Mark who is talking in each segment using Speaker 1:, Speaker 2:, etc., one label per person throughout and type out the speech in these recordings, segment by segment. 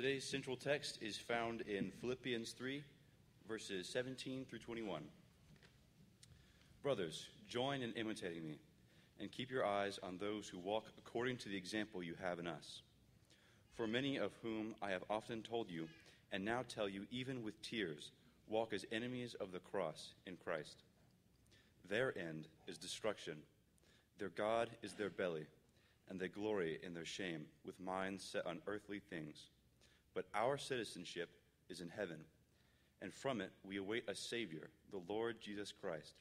Speaker 1: Today's central text is found in Philippians 3, verses 17 through 21. Brothers, join in imitating me, and keep your eyes on those who walk according to the example you have in us. For many of whom I have often told you, and now tell you even with tears, walk as enemies of the cross in Christ. Their end is destruction, their God is their belly, and they glory in their shame, with minds set on earthly things. But our citizenship is in heaven, and from it we await a Savior, the Lord Jesus Christ,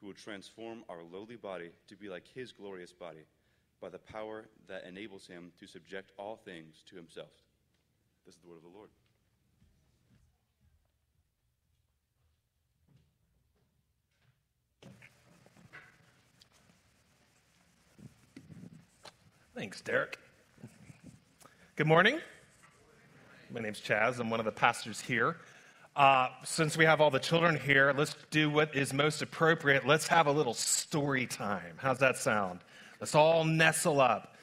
Speaker 1: who will transform our lowly body to be like his glorious body by the power that enables him to subject all things to himself. This is the word of the Lord.
Speaker 2: Thanks, Derek. Good morning. My name's Chas. I'm one of the pastors here. Uh, since we have all the children here, let's do what is most appropriate. Let's have a little story time. How's that sound? Let's all nestle up.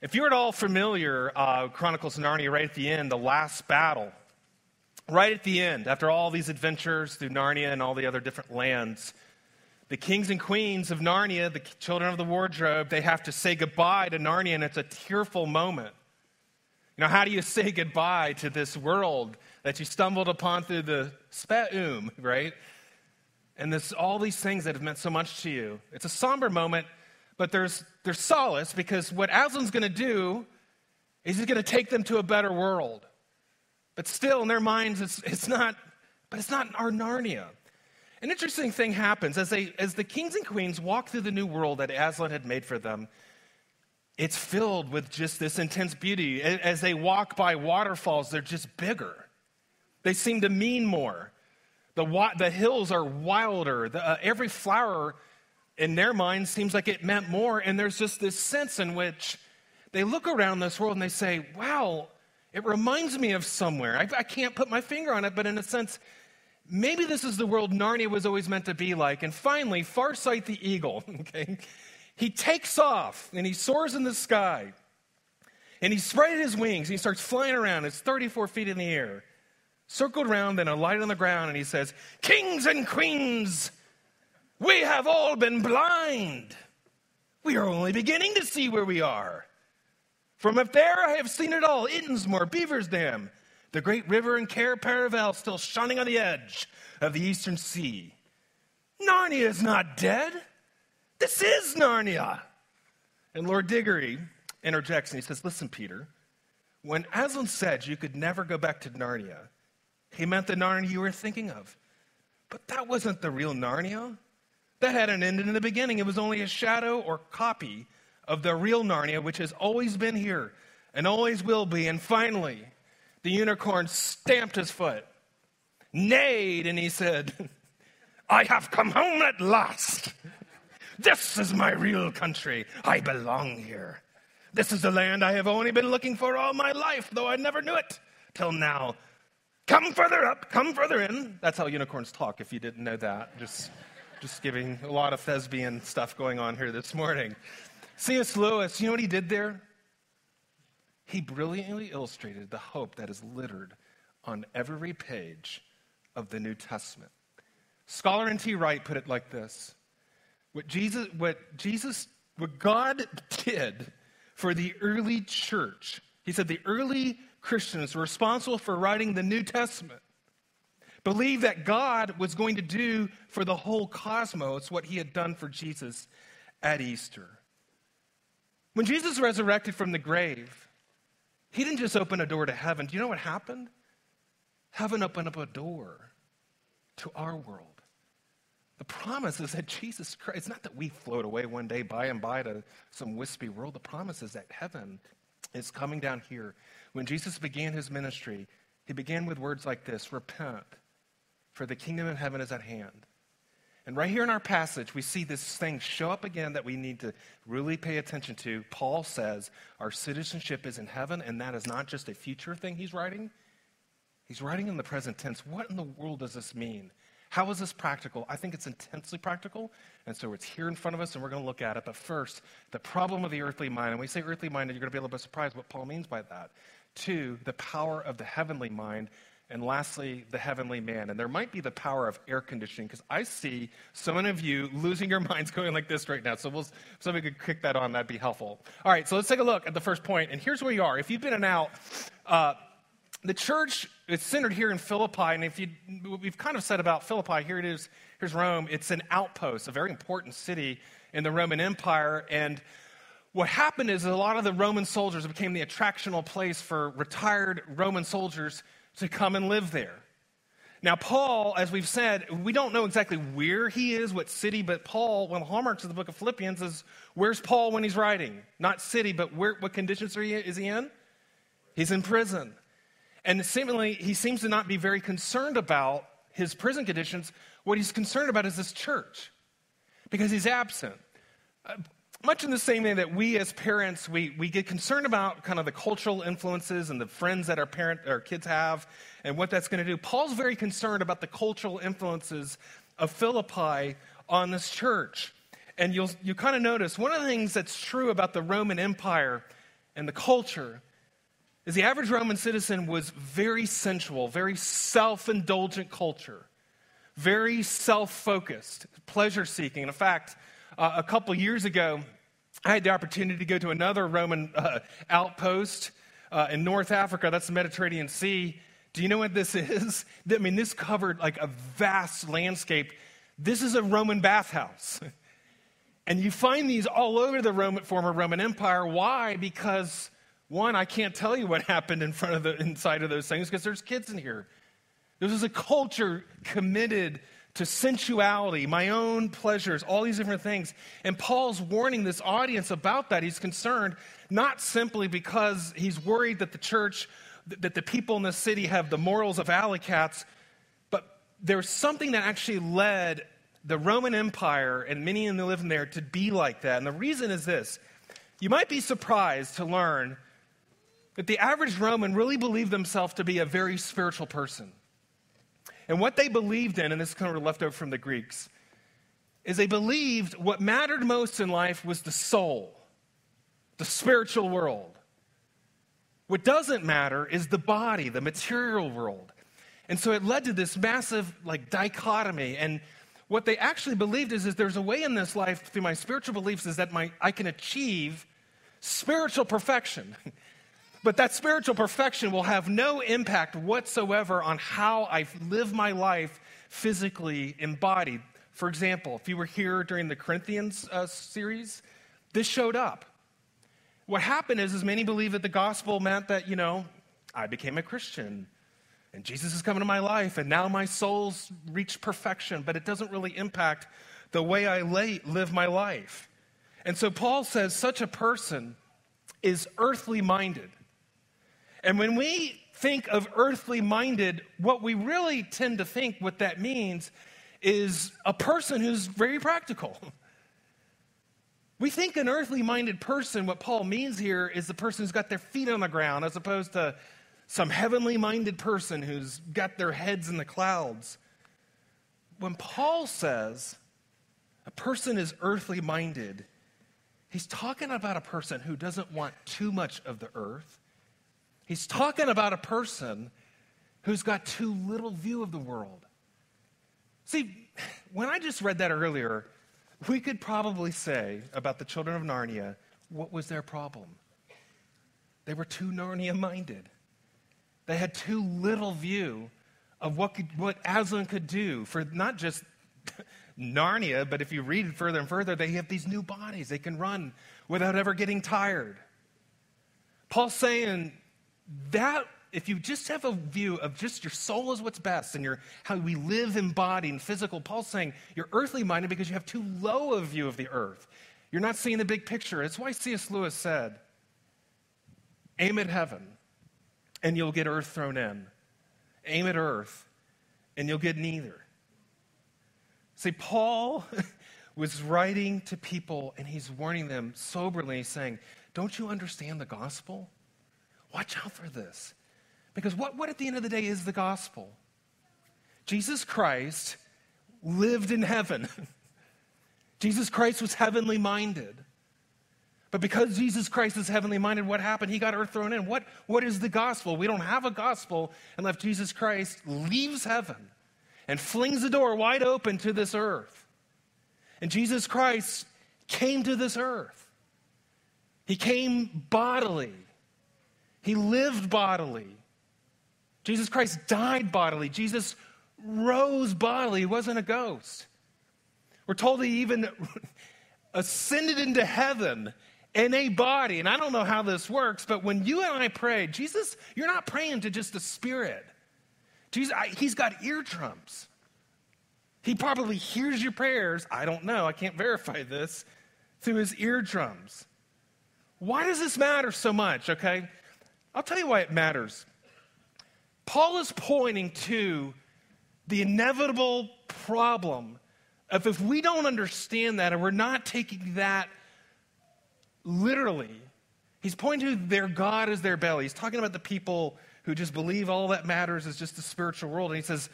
Speaker 2: If you're at all familiar, uh, Chronicles of Narnia, right at the end, the last battle, right at the end, after all these adventures through Narnia and all the other different lands, the kings and queens of Narnia, the children of the wardrobe, they have to say goodbye to Narnia, and it's a tearful moment. You know, how do you say goodbye to this world that you stumbled upon through the speum, right? And this, all these things that have meant so much to you. It's a somber moment, but there's, there's solace because what Aslan's going to do is he's going to take them to a better world. But still, in their minds, it's, it's not, but it's not our Narnia. An interesting thing happens as, they, as the kings and queens walk through the new world that Aslan had made for them it's filled with just this intense beauty. As they walk by waterfalls, they're just bigger. They seem to mean more. The, the hills are wilder. The, uh, every flower in their minds seems like it meant more. And there's just this sense in which they look around this world and they say, wow, it reminds me of somewhere. I, I can't put my finger on it, but in a sense, maybe this is the world Narnia was always meant to be like. And finally, Farsight the eagle, okay? He takes off and he soars in the sky. And he spread his wings. And he starts flying around. It's 34 feet in the air. Circled around, then a light on the ground. And he says, Kings and queens, we have all been blind. We are only beginning to see where we are. From up there, I have seen it all Ettinsmoor, Beaver's Dam, the great river and Cair Paravel still shining on the edge of the eastern sea. Narnia is not dead. This is Narnia. And Lord Digory interjects and he says, Listen, Peter, when Aslan said you could never go back to Narnia, he meant the Narnia you were thinking of. But that wasn't the real Narnia. That had an end in the beginning. It was only a shadow or copy of the real Narnia, which has always been here and always will be. And finally, the unicorn stamped his foot, neighed, and he said, I have come home at last. This is my real country. I belong here. This is the land I have only been looking for all my life, though I never knew it till now. Come further up, come further in. That's how unicorns talk, if you didn't know that. Just, just giving a lot of thespian stuff going on here this morning. C.S. Lewis, you know what he did there? He brilliantly illustrated the hope that is littered on every page of the New Testament. Scholar N.T. Wright put it like this what Jesus, what Jesus, what God did for the early church, he said the early Christians were responsible for writing the New Testament believed that God was going to do for the whole cosmos what he had done for Jesus at Easter. When Jesus resurrected from the grave, he didn't just open a door to heaven. Do you know what happened? Heaven opened up a door to our world. The promise is that Jesus Christ, it's not that we float away one day by and by to some wispy world. The promise is that heaven is coming down here. When Jesus began his ministry, he began with words like this Repent, for the kingdom of heaven is at hand. And right here in our passage, we see this thing show up again that we need to really pay attention to. Paul says our citizenship is in heaven, and that is not just a future thing he's writing. He's writing in the present tense. What in the world does this mean? How is this practical? I think it's intensely practical. And so it's here in front of us, and we're going to look at it. But first, the problem of the earthly mind. And when we say earthly minded, you're going to be a little bit surprised what Paul means by that. Two, the power of the heavenly mind. And lastly, the heavenly man. And there might be the power of air conditioning because I see so many of you losing your minds going like this right now. So we'll, if somebody could kick that on, that'd be helpful. All right, so let's take a look at the first point. And here's where you are. If you've been in out, uh, the church is centered here in Philippi, and if you, we've kind of said about Philippi, here it is, here's Rome. It's an outpost, a very important city in the Roman Empire, and what happened is a lot of the Roman soldiers became the attractional place for retired Roman soldiers to come and live there. Now, Paul, as we've said, we don't know exactly where he is, what city, but Paul, one of the hallmarks of the book of Philippians is where's Paul when he's writing? Not city, but where, what conditions are he, is he in? He's in prison. And seemingly, he seems to not be very concerned about his prison conditions. What he's concerned about is this church because he's absent. Uh, much in the same way that we as parents, we, we get concerned about kind of the cultural influences and the friends that our, parent, our kids have and what that's going to do. Paul's very concerned about the cultural influences of Philippi on this church. And you'll you kind of notice one of the things that's true about the Roman Empire and the culture is the average Roman citizen was very sensual, very self indulgent culture, very self focused, pleasure seeking. In fact, uh, a couple years ago, I had the opportunity to go to another Roman uh, outpost uh, in North Africa. That's the Mediterranean Sea. Do you know what this is? I mean, this covered like a vast landscape. This is a Roman bathhouse. and you find these all over the Roman, former Roman Empire. Why? Because one, I can't tell you what happened in front of the inside of those things because there's kids in here. This is a culture committed to sensuality, my own pleasures, all these different things. And Paul's warning this audience about that. He's concerned not simply because he's worried that the church, that the people in the city have the morals of alley cats, but there's something that actually led the Roman Empire and many in the living there to be like that. And the reason is this you might be surprised to learn that the average Roman really believed themselves to be a very spiritual person. And what they believed in, and this is kind of left over from the Greeks, is they believed what mattered most in life was the soul, the spiritual world. What doesn't matter is the body, the material world. And so it led to this massive like dichotomy. And what they actually believed is, is there's a way in this life through my spiritual beliefs is that my, I can achieve spiritual perfection. But that spiritual perfection will have no impact whatsoever on how I live my life physically embodied. For example, if you were here during the Corinthians uh, series, this showed up. What happened is, is many believe that the gospel meant that, you know, I became a Christian and Jesus is coming to my life and now my soul's reached perfection, but it doesn't really impact the way I lay, live my life. And so Paul says such a person is earthly minded. And when we think of earthly minded, what we really tend to think what that means is a person who's very practical. We think an earthly minded person, what Paul means here is the person who's got their feet on the ground, as opposed to some heavenly minded person who's got their heads in the clouds. When Paul says a person is earthly minded, he's talking about a person who doesn't want too much of the earth He's talking about a person who's got too little view of the world. See, when I just read that earlier, we could probably say about the children of Narnia, what was their problem? They were too Narnia minded. They had too little view of what, could, what Aslan could do for not just Narnia, but if you read further and further, they have these new bodies. They can run without ever getting tired. Paul's saying that if you just have a view of just your soul is what's best and your how we live in body and physical, Paul's saying you're earthly minded because you have too low a view of the earth. You're not seeing the big picture. It's why C.S. Lewis said, aim at heaven and you'll get earth thrown in. Aim at earth and you'll get neither. See, Paul was writing to people and he's warning them soberly, saying, Don't you understand the gospel? Watch out for this. Because what, what at the end of the day is the gospel? Jesus Christ lived in heaven. Jesus Christ was heavenly minded. But because Jesus Christ is heavenly minded, what happened? He got earth thrown in. What, what is the gospel? We don't have a gospel unless Jesus Christ leaves heaven and flings the door wide open to this earth. And Jesus Christ came to this earth. He came bodily. He lived bodily. Jesus Christ died bodily. Jesus rose bodily. He wasn't a ghost. We're told he even ascended into heaven in a body. And I don't know how this works, but when you and I pray, Jesus, you're not praying to just a spirit. Jesus, I, he's got eardrums. He probably hears your prayers. I don't know. I can't verify this through his eardrums. Why does this matter so much? Okay. I'll tell you why it matters. Paul is pointing to the inevitable problem of if we don't understand that and we're not taking that literally, he's pointing to their God as their belly. He's talking about the people who just believe all that matters is just the spiritual world. And he says,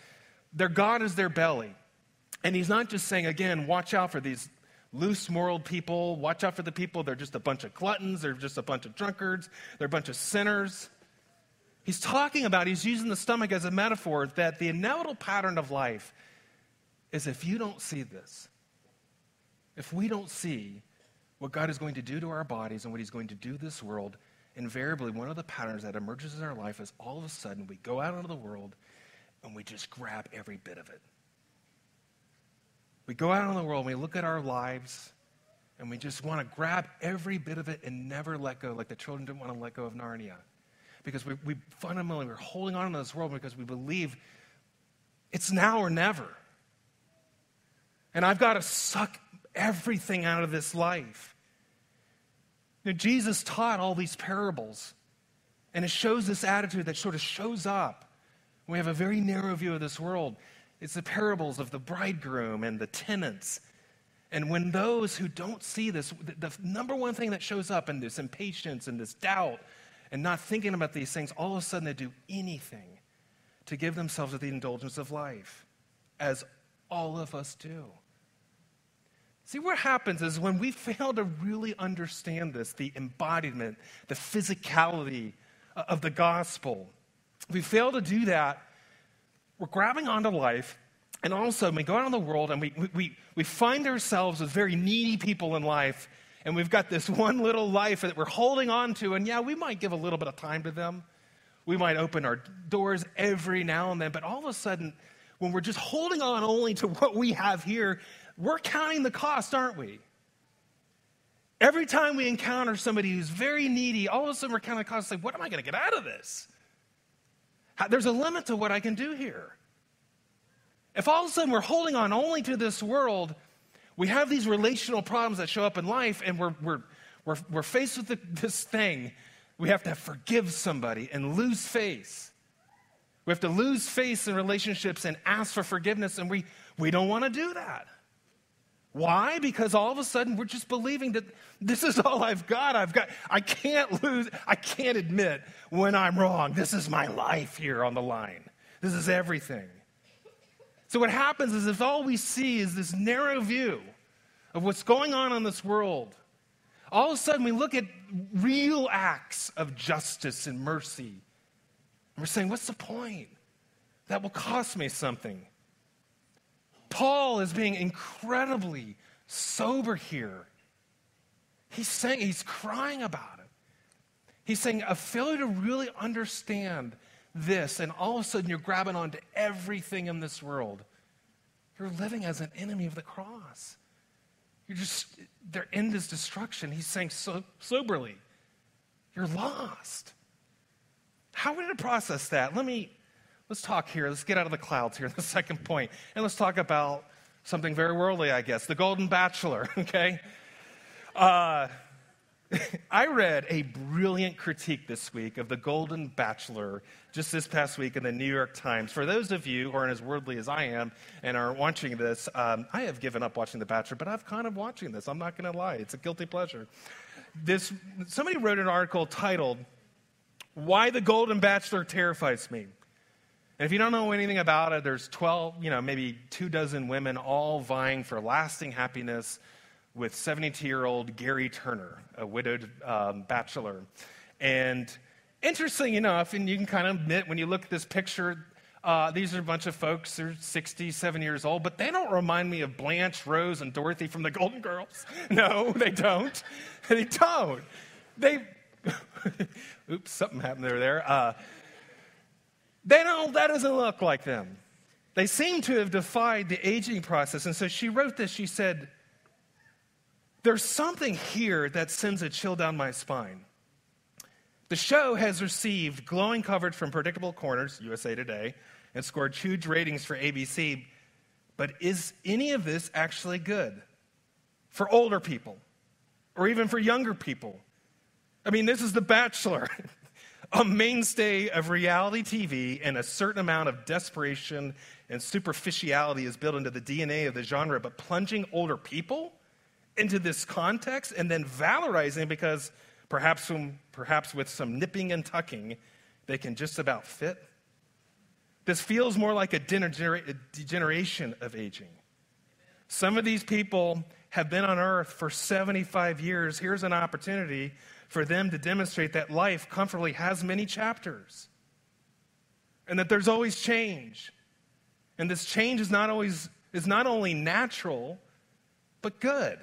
Speaker 2: their God is their belly. And he's not just saying, again, watch out for these loose moral people. Watch out for the people. They're just a bunch of gluttons. They're just a bunch of drunkards. They're a bunch of sinners. He's talking about, he's using the stomach as a metaphor that the inevitable pattern of life is if you don't see this, if we don't see what God is going to do to our bodies and what He's going to do to this world, invariably one of the patterns that emerges in our life is all of a sudden we go out into the world and we just grab every bit of it. We go out into the world and we look at our lives and we just want to grab every bit of it and never let go, like the children didn't want to let go of Narnia. Because we, we fundamentally, we're holding on to this world because we believe it's now or never. And I've got to suck everything out of this life. Know, Jesus taught all these parables, and it shows this attitude that sort of shows up we have a very narrow view of this world. It's the parables of the bridegroom and the tenants. And when those who don't see this, the, the number one thing that shows up in this impatience and this doubt and not thinking about these things, all of a sudden they do anything to give themselves to the indulgence of life, as all of us do. See, what happens is when we fail to really understand this, the embodiment, the physicality uh, of the gospel, we fail to do that, we're grabbing onto life, and all of a sudden we go out in the world and we, we, we find ourselves as very needy people in life, and we've got this one little life that we're holding on to, and yeah, we might give a little bit of time to them. We might open our doors every now and then, but all of a sudden, when we're just holding on only to what we have here, we're counting the cost, aren't we? Every time we encounter somebody who's very needy, all of a sudden we're counting the cost. Like, what am I going to get out of this? There's a limit to what I can do here. If all of a sudden we're holding on only to this world, we have these relational problems that show up in life, and we're, we're, we're, we're faced with the, this thing. We have to forgive somebody and lose face. We have to lose face in relationships and ask for forgiveness, and we, we don't want to do that. Why? Because all of a sudden we're just believing that this is all I've got. I've got, I can't lose, I can't admit when I'm wrong. This is my life here on the line. This is everything. So what happens is if all we see is this narrow view of what's going on in this world, all of a sudden we look at real acts of justice and mercy. And we're saying, what's the point? That will cost me something. Paul is being incredibly sober here. He's saying, he's crying about it. He's saying a failure to really understand this, and all of a sudden you're grabbing onto everything in this world. You're living as an enemy of the cross. You're just, their end is destruction. He's saying so, soberly, you're lost. How are would to process that? Let me let's talk here. Let's get out of the clouds here, the second point. And let's talk about something very worldly, I guess the Golden Bachelor, okay? Uh, I read a brilliant critique this week of The Golden Bachelor just this past week in the New York Times. For those of you who aren't as worldly as I am and are watching this, um, I have given up watching The Bachelor, but I've kind of watching this. I'm not going to lie, it's a guilty pleasure. This, somebody wrote an article titled, Why the Golden Bachelor Terrifies Me. And if you don't know anything about it, there's 12, you know, maybe two dozen women all vying for lasting happiness with 72 year old Gerry Turner, a widowed um, bachelor. And interesting enough, and you can kind of admit when you look at this picture, uh, these are a bunch of folks, who are 67 years old, but they don't remind me of Blanche, Rose, and Dorothy from the Golden Girls. No, they don't. They don't. They, oops, something happened there. there. Uh, they don't, that doesn't look like them. They seem to have defied the aging process. And so she wrote this. She said, There's something here that sends a chill down my spine. The show has received glowing coverage from Predictable Corners, USA Today, and scored huge ratings for ABC. But is any of this actually good for older people or even for younger people? I mean, this is The Bachelor, a mainstay of reality TV, and a certain amount of desperation and superficiality is built into the DNA of the genre. But plunging older people into this context and then valorizing because perhaps, perhaps with some nipping and tucking, they can just about fit. This feels more like a degeneration of aging. Some of these people have been on earth for 75 years. Here's an opportunity for them to demonstrate that life comfortably has many chapters and that there's always change. And this change is not always is not only natural, but good.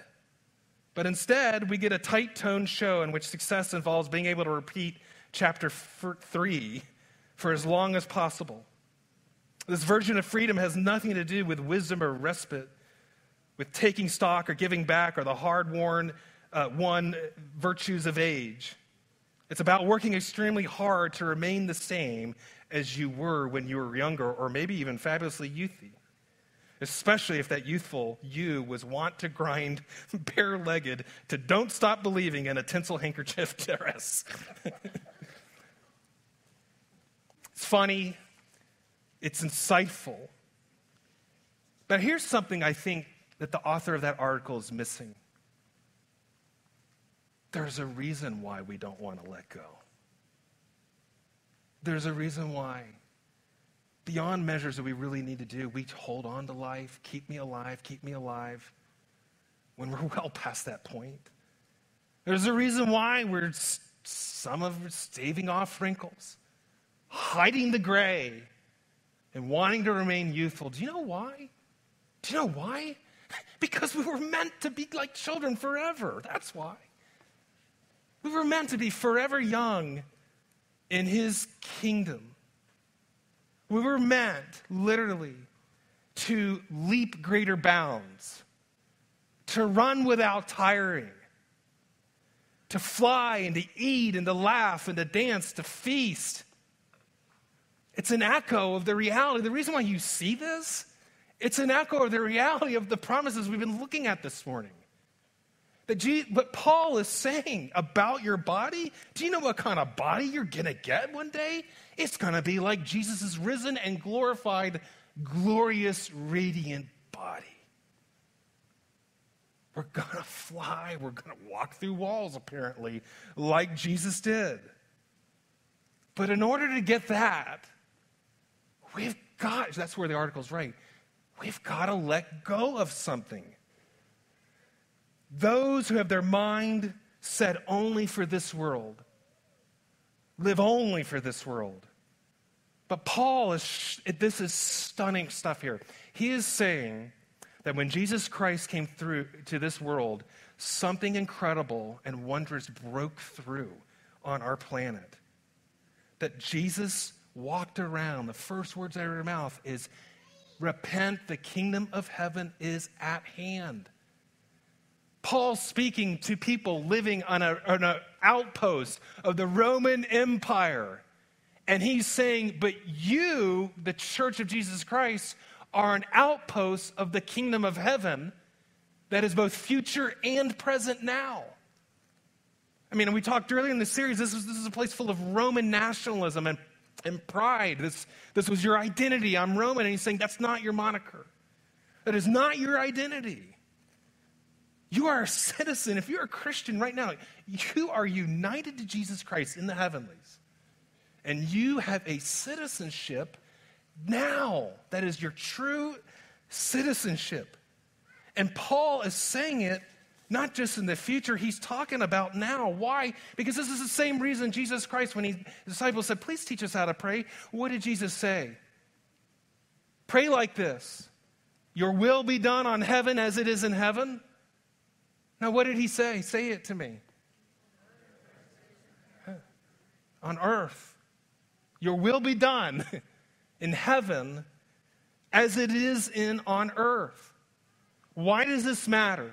Speaker 2: But instead, we get a tight toned show in which success involves being able to repeat chapter three for as long as possible. This version of freedom has nothing to do with wisdom or respite, with taking stock or giving back or the hard worn uh, won virtues of age. It's about working extremely hard to remain the same as you were when you were younger or maybe even fabulously youthy especially if that youthful you was wont to grind bare legged to don't stop believing in a tinsel handkerchief dress. it's funny, it's insightful. But here's something I think that the author of that article is missing. There's a reason why we don't want to let go. There's a reason why beyond measures that we really need to do, we hold on to life, keep me alive, keep me alive, when we're well past that point. There's a reason why we're some of us staving off wrinkles, hiding the gray, and wanting to remain youthful. Do you know why? Do you know why? Because we were meant to be like children forever. That's why. We were meant to be forever young in His kingdom. We were meant, literally, to leap greater bounds, to run without tiring, to fly and to eat and to laugh and to dance, to feast. It's an echo of the reality. The reason why you see this, it's an echo of the reality of the promises we've been looking at this morning. Jesus, what Paul is saying about your body, do you know what kind of body you're going to get one day? It's going to be like Jesus' risen and glorified, glorious, radiant body. We're going to fly. We're going to walk through walls, apparently, like Jesus did. But in order to get that, we've got, that's where the article's right, we've got to let go of something. Those who have their mind set only for this world live only for this world. But Paul is, this is stunning stuff here. He is saying that when Jesus Christ came through to this world, something incredible and wondrous broke through on our planet. That Jesus walked around, the first words out of his mouth is, Repent, the kingdom of heaven is at hand. Paul speaking to people living on, an outpost of the Roman Empire. And he's saying, But you, the church of Jesus Christ, are an outpost of the kingdom of heaven that is both future and present now. I mean, we talked earlier in the series, this is, this is a place full of Roman nationalism and, and pride. This, this was your identity. I'm Roman. And he's saying, That's not your moniker. That is not your identity. You are a citizen. If you're a Christian right now, you are united to Jesus Christ in the heavenlies. And you have a citizenship now that is your true citizenship. And Paul is saying it not just in the future, he's talking about now. Why? Because this is the same reason Jesus Christ, when he, disciples said, Please teach us how to pray, what did Jesus say? Pray like this Your will be done on heaven as it is in heaven. Now, what did he say? Say it to me. On earth. Your will be done in heaven as it is in on earth. Why does this matter?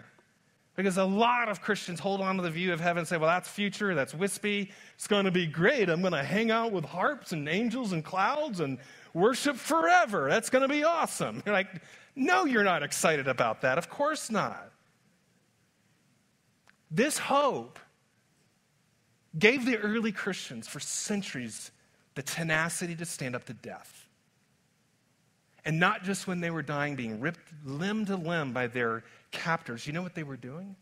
Speaker 2: Because a lot of Christians hold on to the view of heaven and say, well, that's future, that's wispy, it's going to be great. I'm going to hang out with harps and angels and clouds and worship forever. That's going to be awesome. You're like, no, you're not excited about that. Of course not. This hope gave the early Christians for centuries the tenacity to stand up to death. And not just when they were dying, being ripped limb to limb by their captors. You know what they were doing?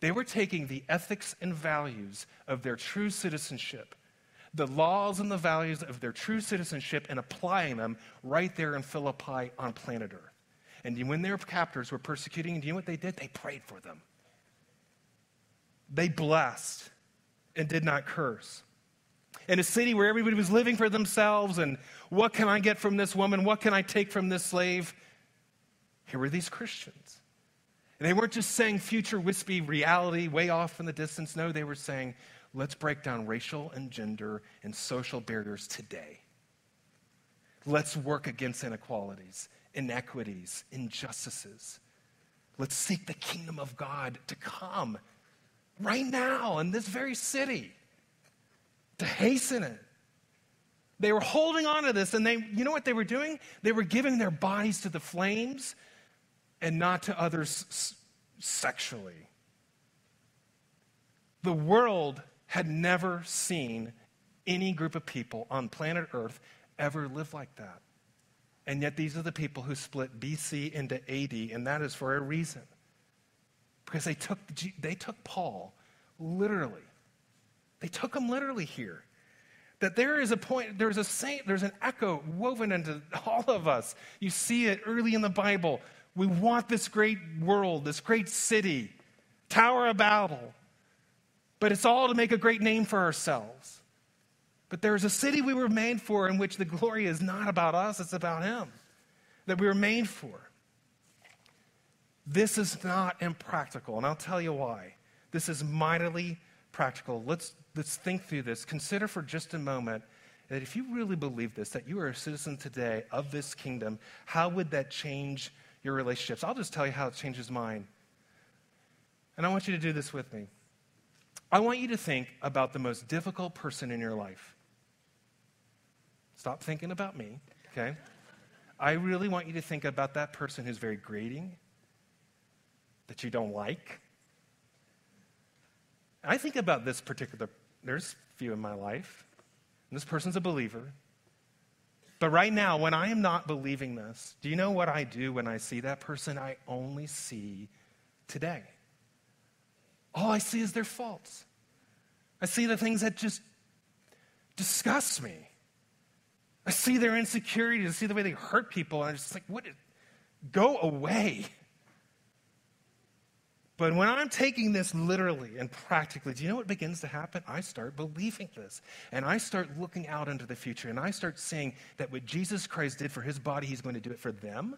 Speaker 2: They were taking the ethics and values of their true citizenship, the laws and the values of their true citizenship, and applying them right there in Philippi on planet Earth. And when their captors were persecuting, do you know what they did? They prayed for them. They blessed and did not curse in a city where everybody was living for themselves and what can I get from this woman? What can I take from this slave? Here were these Christians. And they weren't just saying future wispy reality way off in the distance. No, they were saying, let's break down racial and gender and social barriers today. Let's work against inequalities, inequities, injustices. Let's seek the kingdom of God to come right now in this very city to hasten it. They were holding on to this, and they, you know what they were doing? They were giving their bodies to the flames and not to others sexually. The world had never seen any group of people on planet Earth ever live like that. And yet, these are the people who split BC into AD, and that is for a reason. Because they took, they took Paul literally they took him literally here. That there is a point, there's a saint, there's an echo woven into all of us. You see it early in the Bible. We want this great world, this great city, Tower of Babel. But it's all to make a great name for ourselves. But there's a city we were made for in which the glory is not about us, it's about Him. That we were made for. This is not impractical, and I'll tell you why. This is mightily practical. Let's, let's think through this. Consider for just a moment that if you really believe this, that you are a citizen today of this kingdom, how would that change your relationships? I'll just tell you how it changes mine. And I want you to do this with me. I want you to think about the most difficult person in your life. Stop thinking about me, okay? I really want you to think about that person who's very grating, that you don't like, I think about this particular, there's a few in my life. this person's a believer. But right now, when I am not believing this, do you know what I do when I see that person? I only see today. All I see is their faults. I see the things that just disgust me. I see their insecurities. I see the way they hurt people. And I'm just like, what? Go away. But when I'm taking this literally and practically, do you know what begins to happen? I start believing this. And I start looking out into the future. And I start seeing that what Jesus Christ did for his body, he's going to do it for them.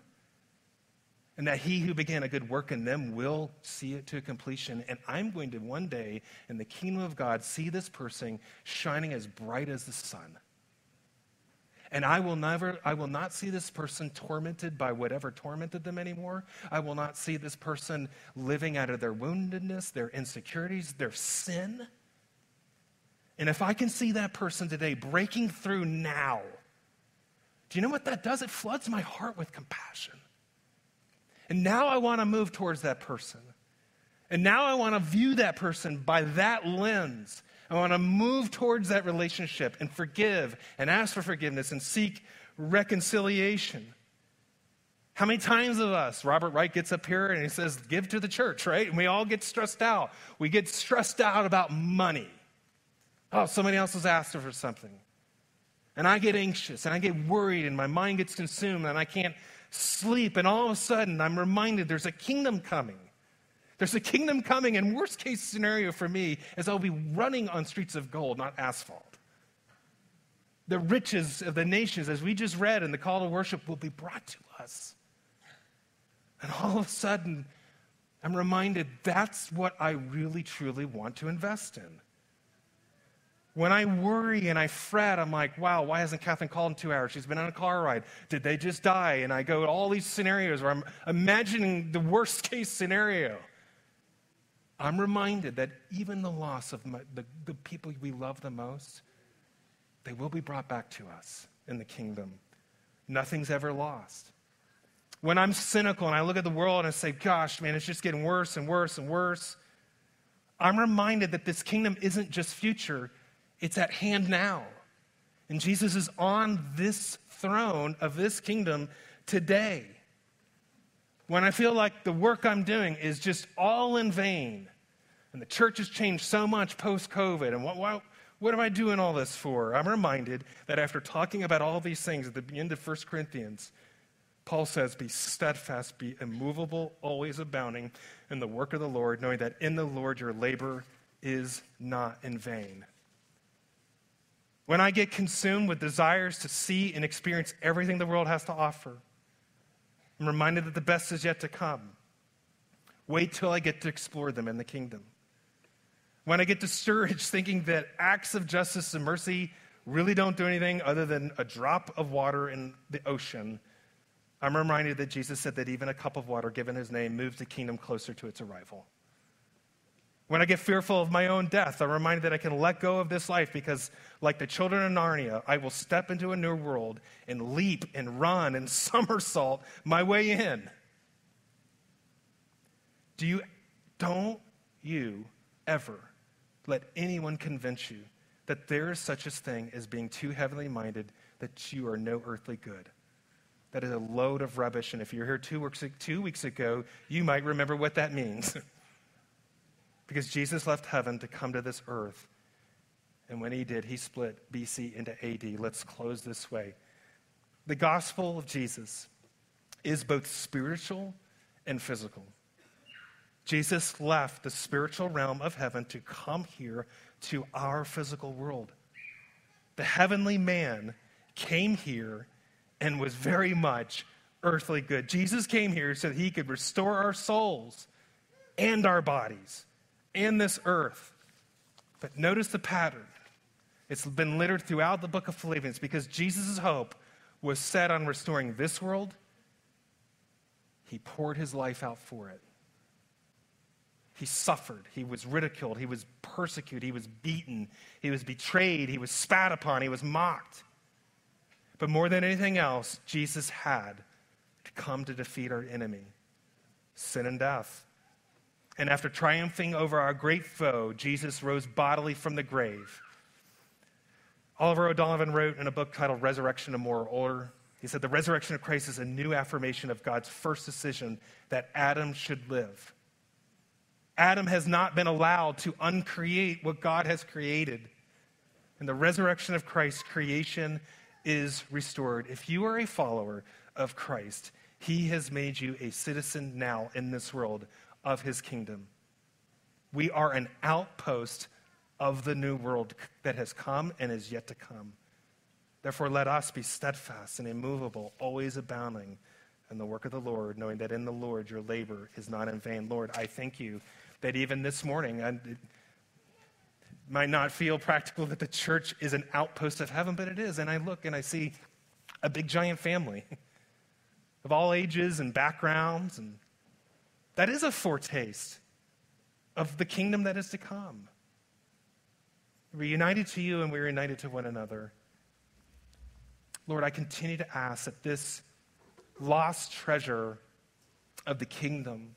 Speaker 2: And that he who began a good work in them will see it to completion. And I'm going to one day in the kingdom of God see this person shining as bright as the sun. And I will never, I will not see this person tormented by whatever tormented them anymore. I will not see this person living out of their woundedness, their insecurities, their sin. And if I can see that person today breaking through now, do you know what that does? It floods my heart with compassion. And now I want to move towards that person. And now I want to view that person by that lens I want to move towards that relationship and forgive and ask for forgiveness and seek reconciliation. How many times of us, Robert Wright gets up here and he says, Give to the church, right? And we all get stressed out. We get stressed out about money. Oh, somebody else is asking for something. And I get anxious and I get worried and my mind gets consumed and I can't sleep. And all of a sudden, I'm reminded there's a kingdom coming. There's a kingdom coming, and worst case scenario for me is I'll be running on streets of gold, not asphalt. The riches of the nations, as we just read in the call to worship, will be brought to us. And all of a sudden, I'm reminded that's what I really, truly want to invest in. When I worry and I fret, I'm like, wow, why hasn't Catherine called in two hours? She's been on a car ride. Did they just die? And I go to all these scenarios where I'm imagining the worst case scenario. I'm reminded that even the loss of my, the, the people we love the most, they will be brought back to us in the kingdom. Nothing's ever lost. When I'm cynical and I look at the world and I say, gosh, man, it's just getting worse and worse and worse, I'm reminded that this kingdom isn't just future, it's at hand now. And Jesus is on this throne of this kingdom today. When I feel like the work I'm doing is just all in vain, and the church has changed so much post COVID, and what, what, what am I doing all this for? I'm reminded that after talking about all these things at the end of 1 Corinthians, Paul says, Be steadfast, be immovable, always abounding in the work of the Lord, knowing that in the Lord your labor is not in vain. When I get consumed with desires to see and experience everything the world has to offer, I'm reminded that the best is yet to come. Wait till I get to explore them in the kingdom. When I get discouraged thinking that acts of justice and mercy really don't do anything other than a drop of water in the ocean, I'm reminded that Jesus said that even a cup of water given his name moves the kingdom closer to its arrival. When I get fearful of my own death, I'm reminded that I can let go of this life because, like the children of Narnia, I will step into a new world and leap and run and somersault my way in. Do you, don't you ever let anyone convince you that there is such a thing as being too heavenly minded that you are no earthly good. That is a load of rubbish. And if you're here two weeks, two weeks ago, you might remember what that means. because Jesus left heaven to come to this earth. And when he did, he split BC into AD. Let's close this way. The gospel of Jesus is both spiritual and physical. Jesus left the spiritual realm of heaven to come here to our physical world. The heavenly man came here and was very much earthly good. Jesus came here so that he could restore our souls and our bodies and this earth. But notice the pattern. It's been littered throughout the book of Philippians because Jesus' hope was set on restoring this world. He poured his life out for it. He suffered. He was ridiculed. He was persecuted. He was beaten. He was betrayed. He was spat upon. He was mocked. But more than anything else, Jesus had to come to defeat our enemy sin and death. And after triumphing over our great foe, Jesus rose bodily from the grave. Oliver O'Donovan wrote in a book titled Resurrection of Moral Order. He said, The resurrection of Christ is a new affirmation of God's first decision that Adam should live. Adam has not been allowed to uncreate what God has created. In the resurrection of Christ, creation is restored. If you are a follower of Christ, he has made you a citizen now in this world of his kingdom. We are an outpost of the new world that has come and is yet to come. Therefore, let us be steadfast and immovable, always abounding in the work of the Lord, knowing that in the Lord your labor is not in vain. Lord, I thank you that even this morning, I, it might not feel practical that the church is an outpost of heaven, but it is. And I look and I see a big giant family of all ages and backgrounds. And that is a foretaste of the kingdom that is to come. We're united to you and we're united to one another. Lord, I continue to ask that this lost treasure of the kingdom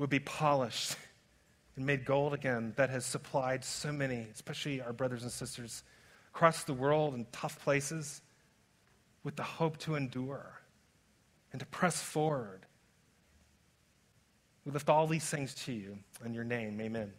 Speaker 2: would be polished and made gold again that has supplied so many, especially our brothers and sisters across the world in tough places, with the hope to endure and to press forward. We lift all these things to you in your name. Amen.